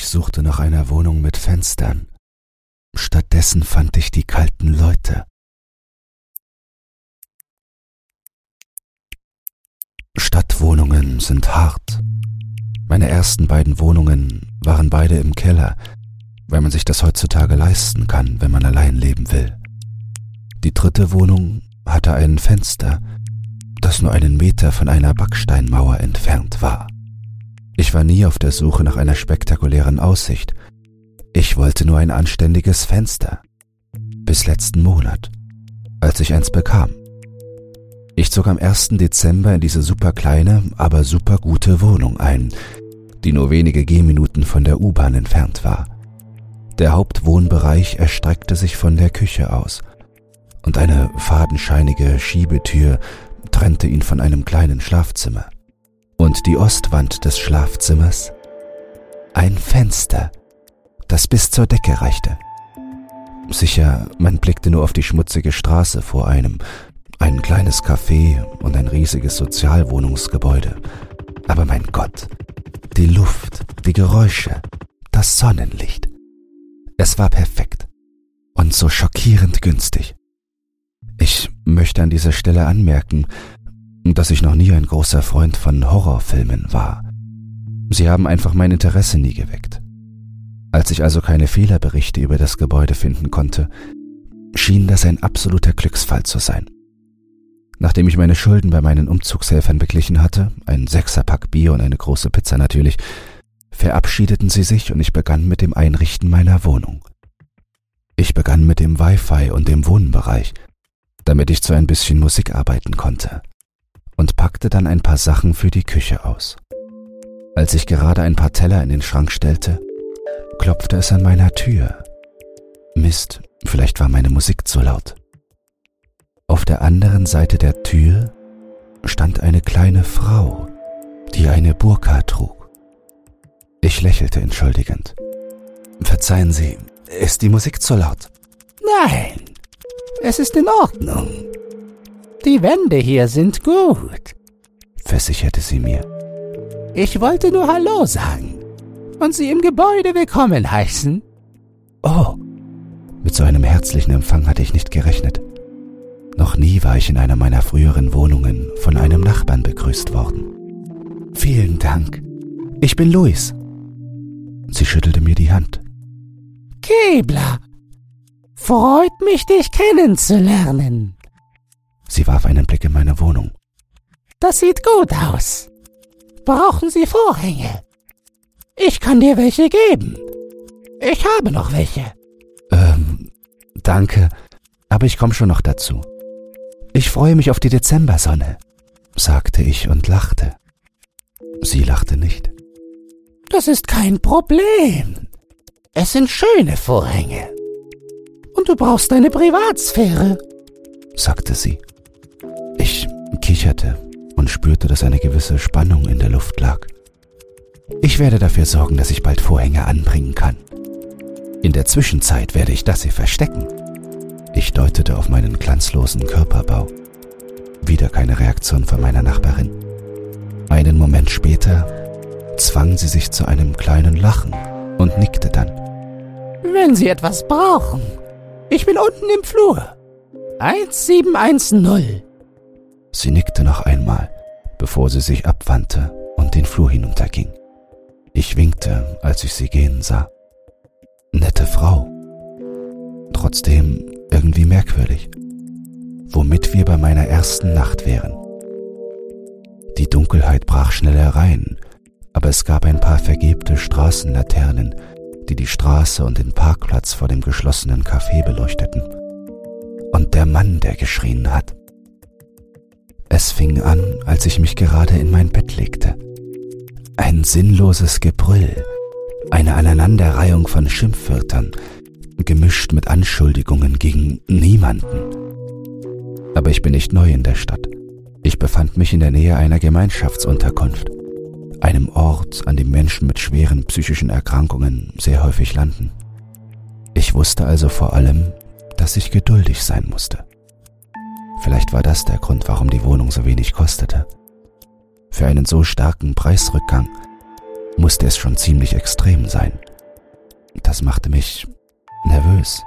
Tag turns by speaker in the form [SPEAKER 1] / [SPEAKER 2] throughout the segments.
[SPEAKER 1] Ich suchte nach einer Wohnung mit Fenstern. Stattdessen fand ich die kalten Leute. Stadtwohnungen sind hart. Meine ersten beiden Wohnungen waren beide im Keller, weil man sich das heutzutage leisten kann, wenn man allein leben will. Die dritte Wohnung hatte ein Fenster, das nur einen Meter von einer Backsteinmauer entfernt war. Ich war nie auf der Suche nach einer spektakulären Aussicht. Ich wollte nur ein anständiges Fenster. Bis letzten Monat, als ich eins bekam. Ich zog am 1. Dezember in diese super kleine, aber super gute Wohnung ein, die nur wenige Gehminuten von der U-Bahn entfernt war. Der Hauptwohnbereich erstreckte sich von der Küche aus, und eine fadenscheinige Schiebetür trennte ihn von einem kleinen Schlafzimmer. Und die Ostwand des Schlafzimmers ein Fenster, das bis zur Decke reichte. Sicher, man blickte nur auf die schmutzige Straße vor einem, ein kleines Café und ein riesiges Sozialwohnungsgebäude. Aber mein Gott, die Luft, die Geräusche, das Sonnenlicht. Es war perfekt und so schockierend günstig. Ich möchte an dieser Stelle anmerken, dass ich noch nie ein großer Freund von Horrorfilmen war. Sie haben einfach mein Interesse nie geweckt. Als ich also keine Fehlerberichte über das Gebäude finden konnte, schien das ein absoluter Glücksfall zu sein. Nachdem ich meine Schulden bei meinen Umzugshelfern beglichen hatte, ein Sechserpack Bier und eine große Pizza natürlich, verabschiedeten sie sich und ich begann mit dem Einrichten meiner Wohnung. Ich begann mit dem Wi-Fi und dem Wohnbereich, damit ich zu ein bisschen Musik arbeiten konnte, und packte dann ein paar Sachen für die Küche aus. Als ich gerade ein paar Teller in den Schrank stellte, klopfte es an meiner Tür. Mist, vielleicht war meine Musik zu laut. Auf der anderen Seite der Tür stand eine kleine Frau, die eine Burka trug. Ich lächelte entschuldigend. Verzeihen Sie, ist die Musik zu laut?
[SPEAKER 2] Nein, es ist in Ordnung. Die Wände hier sind gut,
[SPEAKER 1] versicherte sie mir.
[SPEAKER 2] Ich wollte nur Hallo sagen und Sie im Gebäude willkommen heißen.
[SPEAKER 1] Oh, mit so einem herzlichen Empfang hatte ich nicht gerechnet. Noch nie war ich in einer meiner früheren Wohnungen von einem Nachbarn begrüßt worden. Vielen Dank. Ich bin Luis. Sie schüttelte mir die Hand.
[SPEAKER 2] Kebler, Freut mich, dich kennenzulernen.
[SPEAKER 1] Sie warf einen Blick in meine Wohnung.
[SPEAKER 2] Das sieht gut aus. Brauchen Sie Vorhänge? Ich kann dir welche geben. Ich habe noch welche.
[SPEAKER 1] Ähm, danke, aber ich komme schon noch dazu. Ich freue mich auf die Dezembersonne, sagte ich und lachte. Sie lachte nicht.
[SPEAKER 2] Das ist kein Problem. Es sind schöne Vorhänge. Und du brauchst deine Privatsphäre,
[SPEAKER 1] sagte sie. Ich kicherte und spürte, dass eine gewisse Spannung in der Luft lag. Ich werde dafür sorgen, dass ich bald Vorhänge anbringen kann. In der Zwischenzeit werde ich das hier verstecken. Ich deutete auf meinen glanzlosen Körperbau. Wieder keine Reaktion von meiner Nachbarin. Einen Moment später zwang sie sich zu einem kleinen Lachen und nickte dann.
[SPEAKER 2] Wenn Sie etwas brauchen, ich bin unten im Flur. 1710.
[SPEAKER 1] Sie nickte noch einmal, bevor sie sich abwandte und den Flur hinunterging. Ich winkte, als ich sie gehen sah. Nette Frau. Trotzdem irgendwie merkwürdig. Womit wir bei meiner ersten Nacht wären. Die Dunkelheit brach schnell herein, aber es gab ein paar vergebte Straßenlaternen, die die Straße und den Parkplatz vor dem geschlossenen Café beleuchteten. Und der Mann, der geschrien hat. Es fing an, als ich mich gerade in mein Bett legte. Ein sinnloses Gebrüll, eine Aneinanderreihung von Schimpfwörtern, gemischt mit Anschuldigungen gegen niemanden. Aber ich bin nicht neu in der Stadt. Ich befand mich in der Nähe einer Gemeinschaftsunterkunft einem Ort, an dem Menschen mit schweren psychischen Erkrankungen sehr häufig landen. Ich wusste also vor allem, dass ich geduldig sein musste. Vielleicht war das der Grund, warum die Wohnung so wenig kostete. Für einen so starken Preisrückgang musste es schon ziemlich extrem sein, Das machte mich nervös.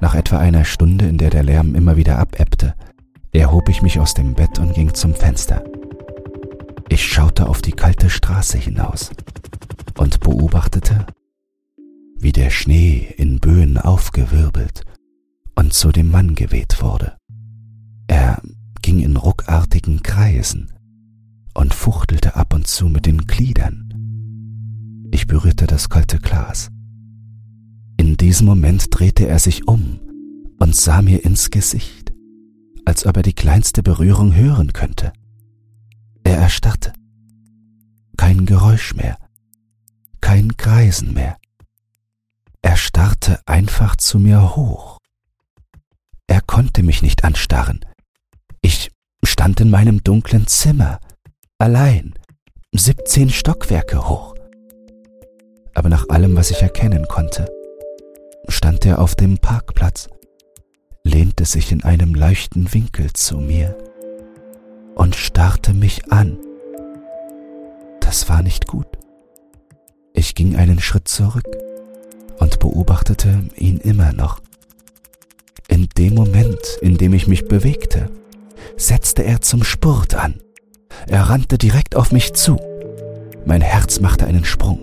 [SPEAKER 1] Nach etwa einer Stunde, in der der Lärm immer wieder abebbte, erhob ich mich aus dem Bett und ging zum Fenster. Ich schaute auf die kalte Straße hinaus und beobachtete, wie der Schnee in Böen aufgewirbelt und zu dem Mann geweht wurde. Er ging in ruckartigen Kreisen und fuchtelte ab und zu mit den Gliedern. Ich berührte das kalte Glas. In diesem Moment drehte er sich um und sah mir ins Gesicht, als ob er die kleinste Berührung hören könnte. Er erstarrte. Kein Geräusch mehr, kein Kreisen mehr. Er starrte einfach zu mir hoch. Er konnte mich nicht anstarren. Ich stand in meinem dunklen Zimmer, allein, siebzehn Stockwerke hoch. Aber nach allem, was ich erkennen konnte, stand er auf dem Parkplatz, lehnte sich in einem leichten Winkel zu mir und starrte mich an. Das war nicht gut. Ich ging einen Schritt zurück und beobachtete ihn immer noch. In dem Moment, in dem ich mich bewegte, setzte er zum Spurt an. Er rannte direkt auf mich zu. Mein Herz machte einen Sprung.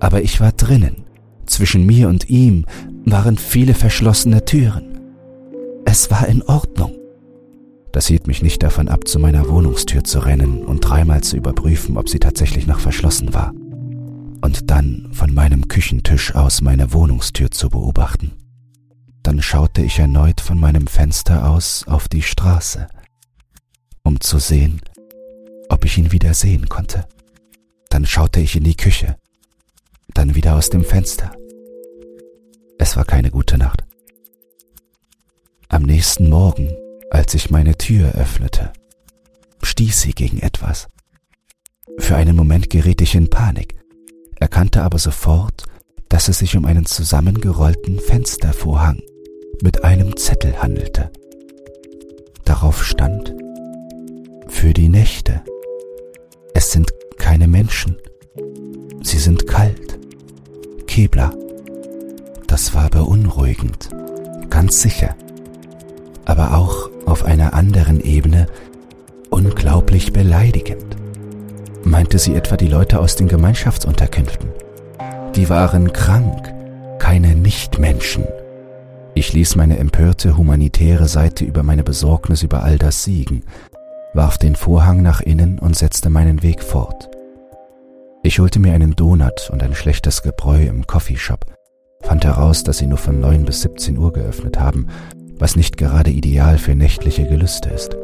[SPEAKER 1] Aber ich war drinnen. Zwischen mir und ihm waren viele verschlossene Türen. Es war in Ordnung. Das hielt mich nicht davon ab, zu meiner Wohnungstür zu rennen und dreimal zu überprüfen, ob sie tatsächlich noch verschlossen war. Und dann von meinem Küchentisch aus meine Wohnungstür zu beobachten. Dann schaute ich erneut von meinem Fenster aus auf die Straße, um zu sehen, ob ich ihn wieder sehen konnte. Dann schaute ich in die Küche, dann wieder aus dem Fenster. Es war keine gute Nacht. Am nächsten Morgen als ich meine Tür öffnete, stieß sie gegen etwas. Für einen Moment geriet ich in Panik, erkannte aber sofort, dass es sich um einen zusammengerollten Fenstervorhang mit einem Zettel handelte. Darauf stand Für die Nächte. Es sind keine Menschen. Sie sind kalt. Kebler. Das war beunruhigend, ganz sicher, aber auch auf einer anderen Ebene unglaublich beleidigend. Meinte sie etwa die Leute aus den Gemeinschaftsunterkünften? Die waren krank, keine Nichtmenschen. Ich ließ meine empörte humanitäre Seite über meine Besorgnis über all das siegen, warf den Vorhang nach innen und setzte meinen Weg fort. Ich holte mir einen Donut und ein schlechtes Gebräu im Coffeeshop, fand heraus, dass sie nur von 9 bis 17 Uhr geöffnet haben was nicht gerade ideal für nächtliche Gelüste ist,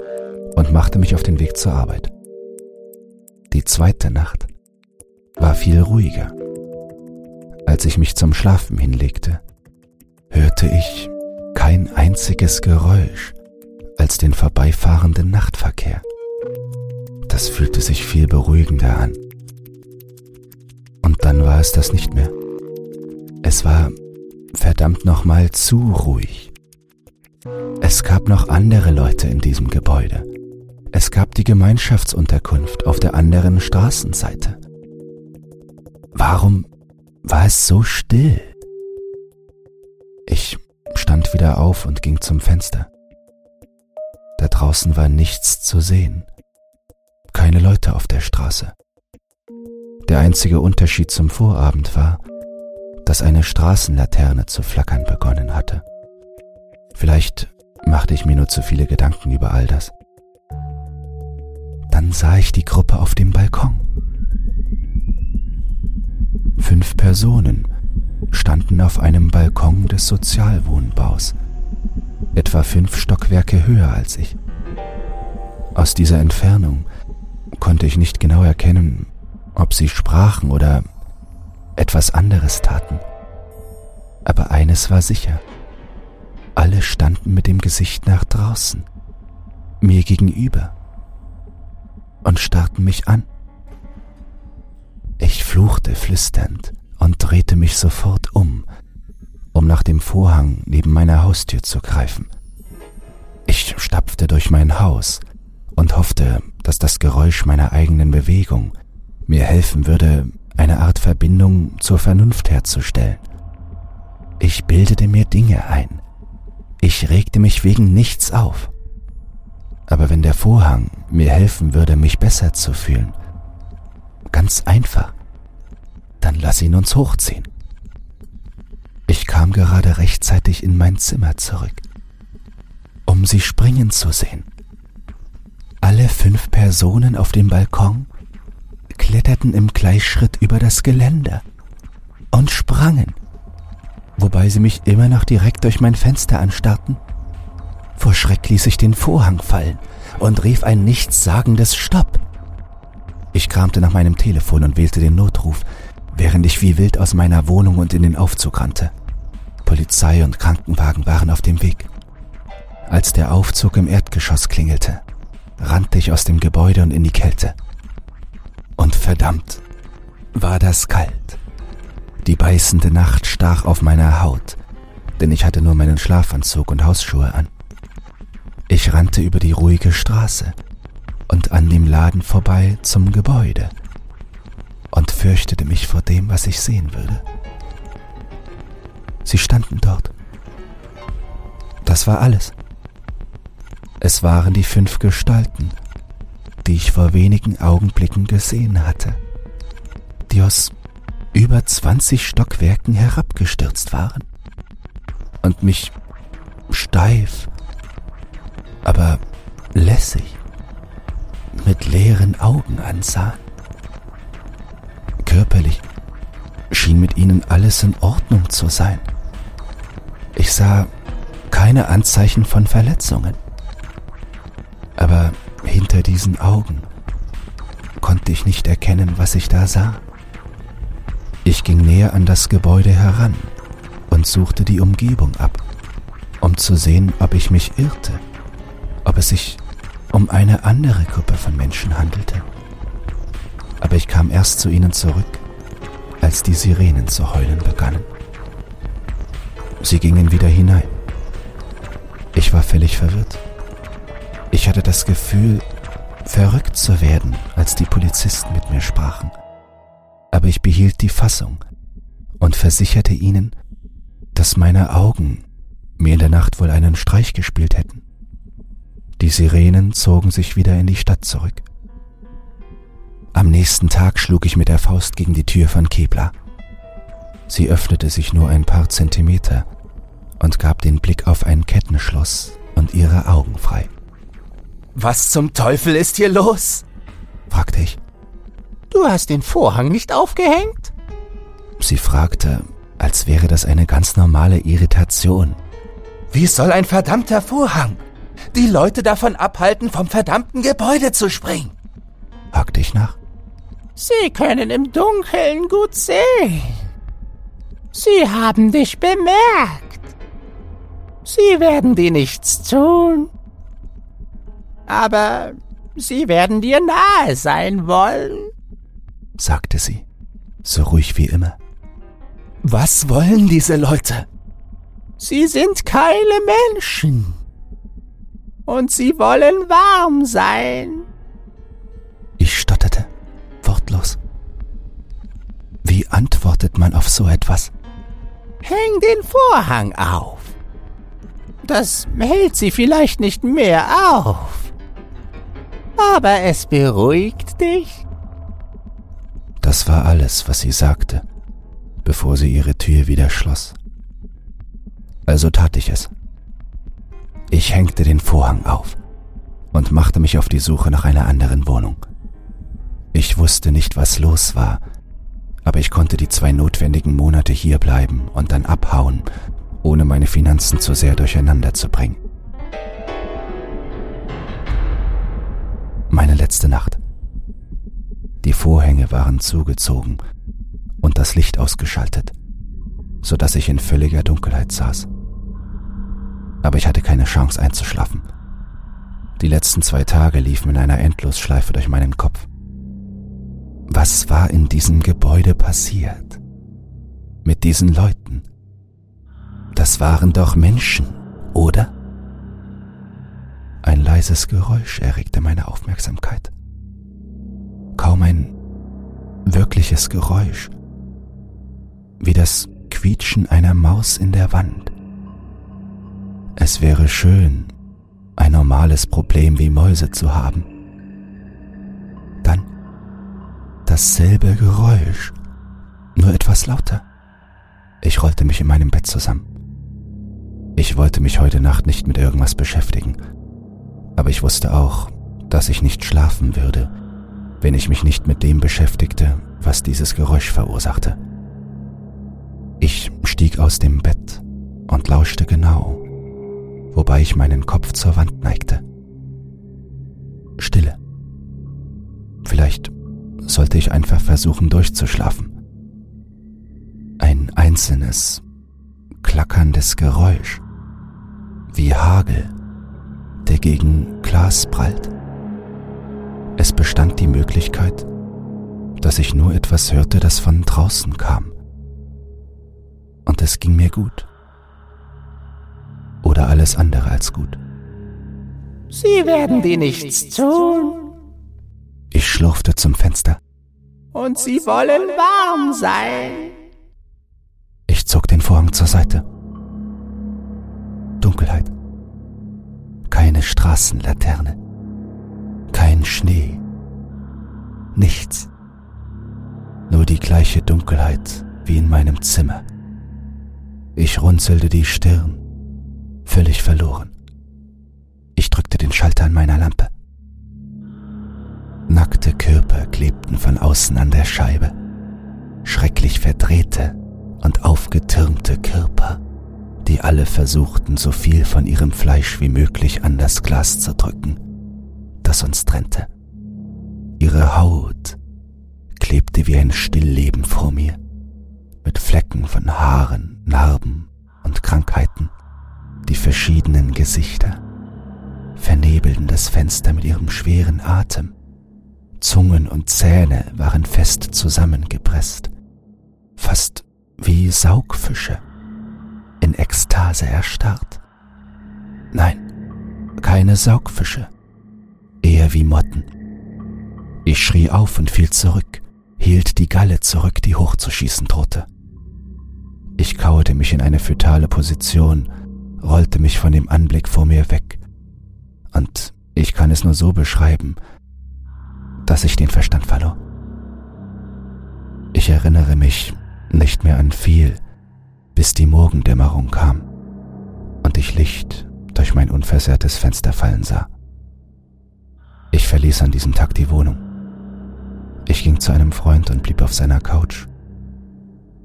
[SPEAKER 1] und machte mich auf den Weg zur Arbeit. Die zweite Nacht war viel ruhiger. Als ich mich zum Schlafen hinlegte, hörte ich kein einziges Geräusch als den vorbeifahrenden Nachtverkehr. Das fühlte sich viel beruhigender an. Und dann war es das nicht mehr. Es war verdammt nochmal zu ruhig. Es gab noch andere Leute in diesem Gebäude. Es gab die Gemeinschaftsunterkunft auf der anderen Straßenseite. Warum war es so still? Ich stand wieder auf und ging zum Fenster. Da draußen war nichts zu sehen. Keine Leute auf der Straße. Der einzige Unterschied zum Vorabend war, dass eine Straßenlaterne zu flackern begonnen hatte. Vielleicht machte ich mir nur zu viele Gedanken über all das. Dann sah ich die Gruppe auf dem Balkon. Fünf Personen standen auf einem Balkon des Sozialwohnbaus, etwa fünf Stockwerke höher als ich. Aus dieser Entfernung konnte ich nicht genau erkennen, ob sie sprachen oder etwas anderes taten. Aber eines war sicher. Alle standen mit dem Gesicht nach draußen, mir gegenüber, und starrten mich an. Ich fluchte flüsternd und drehte mich sofort um, um nach dem Vorhang neben meiner Haustür zu greifen. Ich stapfte durch mein Haus und hoffte, dass das Geräusch meiner eigenen Bewegung mir helfen würde, eine Art Verbindung zur Vernunft herzustellen. Ich bildete mir Dinge ein. Ich regte mich wegen nichts auf. Aber wenn der Vorhang mir helfen würde, mich besser zu fühlen, ganz einfach, dann lass ihn uns hochziehen. Ich kam gerade rechtzeitig in mein Zimmer zurück, um sie springen zu sehen. Alle fünf Personen auf dem Balkon kletterten im Gleichschritt über das Geländer und sprangen, wobei sie mich immer noch direkt durch mein Fenster anstarrten. Vor Schreck ließ ich den Vorhang fallen und rief ein nichtssagendes Stopp. Ich kramte nach meinem Telefon und wählte den Notruf, während ich wie wild aus meiner Wohnung und in den Aufzug rannte. Polizei und Krankenwagen waren auf dem Weg. Als der Aufzug im Erdgeschoss klingelte, rannte ich aus dem Gebäude und in die Kälte. Und verdammt, war das kalt. Die beißende Nacht stach auf meiner Haut, denn ich hatte nur meinen Schlafanzug und Hausschuhe an. Ich rannte über die ruhige Straße und an dem Laden vorbei zum Gebäude und fürchtete mich vor dem, was ich sehen würde. Sie standen dort. Das war alles. Es waren die fünf Gestalten, die ich vor wenigen Augenblicken gesehen hatte, die aus über 20 Stockwerken herabgestürzt waren und mich steif, aber lässig mit leeren Augen ansahen. Schien mit ihnen alles in Ordnung zu sein. Ich sah keine Anzeichen von Verletzungen. Aber hinter diesen Augen konnte ich nicht erkennen, was ich da sah. Ich ging näher an das Gebäude heran und suchte die Umgebung ab, um zu sehen, ob ich mich irrte, ob es sich um eine andere Gruppe von Menschen handelte. Aber ich kam erst zu ihnen zurück, als die Sirenen zu heulen begannen. Sie gingen wieder hinein. Ich war völlig verwirrt. Ich hatte das Gefühl, verrückt zu werden, als die Polizisten mit mir sprachen. Aber ich behielt die Fassung und versicherte ihnen, dass meine Augen mir in der Nacht wohl einen Streich gespielt hätten. Die Sirenen zogen sich wieder in die Stadt zurück. Am nächsten Tag schlug ich mit der Faust gegen die Tür von Kebla. Sie öffnete sich nur ein paar Zentimeter und gab den Blick auf ein Kettenschloss und ihre Augen frei.
[SPEAKER 2] Was zum Teufel ist hier los?
[SPEAKER 1] fragte ich.
[SPEAKER 2] Du hast den Vorhang nicht aufgehängt?
[SPEAKER 1] Sie fragte, als wäre das eine ganz normale Irritation.
[SPEAKER 2] Wie soll ein verdammter Vorhang die Leute davon abhalten, vom verdammten Gebäude zu springen?
[SPEAKER 1] Hakte ich nach.
[SPEAKER 2] Sie können im Dunkeln gut sehen. Sie haben dich bemerkt. Sie werden dir nichts tun. Aber sie werden dir nahe sein wollen,
[SPEAKER 1] sagte sie, so ruhig wie immer.
[SPEAKER 2] Was wollen diese Leute? Sie sind keine Menschen. Und sie wollen warm sein.
[SPEAKER 1] Wie antwortet man auf so etwas?
[SPEAKER 2] Häng den Vorhang auf. Das hält sie vielleicht nicht mehr auf. Aber es beruhigt dich.
[SPEAKER 1] Das war alles, was sie sagte, bevor sie ihre Tür wieder schloss. Also tat ich es. Ich hängte den Vorhang auf und machte mich auf die Suche nach einer anderen Wohnung. Ich wusste nicht, was los war, aber ich konnte die zwei notwendigen Monate hier bleiben und dann abhauen, ohne meine Finanzen zu sehr durcheinander zu bringen. Meine letzte Nacht. Die Vorhänge waren zugezogen und das Licht ausgeschaltet, so dass ich in völliger Dunkelheit saß. Aber ich hatte keine Chance einzuschlafen. Die letzten zwei Tage liefen in einer Endlosschleife durch meinen Kopf. Was war in diesem Gebäude passiert? Mit diesen Leuten? Das waren doch Menschen, oder? Ein leises Geräusch erregte meine Aufmerksamkeit. Kaum ein wirkliches Geräusch, wie das Quietschen einer Maus in der Wand. Es wäre schön, ein normales Problem wie Mäuse zu haben. Dasselbe Geräusch, nur etwas lauter. Ich rollte mich in meinem Bett zusammen. Ich wollte mich heute Nacht nicht mit irgendwas beschäftigen, aber ich wusste auch, dass ich nicht schlafen würde, wenn ich mich nicht mit dem beschäftigte, was dieses Geräusch verursachte. Ich stieg aus dem Bett und lauschte genau, wobei ich meinen Kopf zur Wand neigte. Stille. Vielleicht sollte ich einfach versuchen durchzuschlafen. Ein einzelnes, klackerndes Geräusch, wie Hagel, der gegen Glas prallt. Es bestand die Möglichkeit, dass ich nur etwas hörte, das von draußen kam. Und es ging mir gut. Oder alles andere als gut.
[SPEAKER 2] Sie werden dir nichts tun.
[SPEAKER 1] Ich schlurfte zum Fenster.
[SPEAKER 2] Und sie wollen warm sein.
[SPEAKER 1] Ich zog den Vorhang zur Seite. Dunkelheit. Keine Straßenlaterne. Kein Schnee. Nichts. Nur die gleiche Dunkelheit wie in meinem Zimmer. Ich runzelte die Stirn, völlig verloren. Ich drückte den Schalter an meiner Lampe. Körper klebten von außen an der Scheibe. Schrecklich verdrehte und aufgetürmte Körper, die alle versuchten, so viel von ihrem Fleisch wie möglich an das Glas zu drücken, das uns trennte. Ihre Haut klebte wie ein Stillleben vor mir, mit Flecken von Haaren, Narben und Krankheiten, die verschiedenen Gesichter, vernebelten das Fenster mit ihrem schweren Atem, Zungen und Zähne waren fest zusammengepresst, fast wie Saugfische, in Ekstase erstarrt. Nein, keine Saugfische, eher wie Motten. Ich schrie auf und fiel zurück, hielt die Galle zurück, die hochzuschießen drohte. Ich kauerte mich in eine fötale Position, rollte mich von dem Anblick vor mir weg. Und ich kann es nur so beschreiben, dass ich den Verstand verlor. Ich erinnere mich nicht mehr an viel, bis die Morgendämmerung kam und ich Licht durch mein unversehrtes Fenster fallen sah. Ich verließ an diesem Tag die Wohnung. Ich ging zu einem Freund und blieb auf seiner Couch.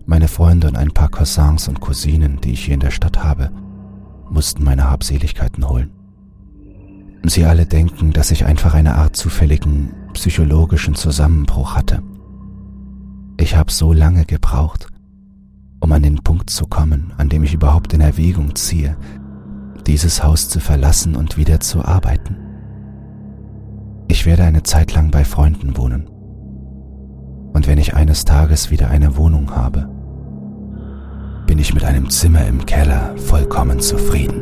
[SPEAKER 1] Meine Freunde und ein paar Cousins und Cousinen, die ich hier in der Stadt habe, mussten meine Habseligkeiten holen. Sie alle denken, dass ich einfach eine Art zufälligen psychologischen Zusammenbruch hatte. Ich habe so lange gebraucht, um an den Punkt zu kommen, an dem ich überhaupt in Erwägung ziehe, dieses Haus zu verlassen und wieder zu arbeiten. Ich werde eine Zeit lang bei Freunden wohnen. Und wenn ich eines Tages wieder eine Wohnung habe, bin ich mit einem Zimmer im Keller vollkommen zufrieden.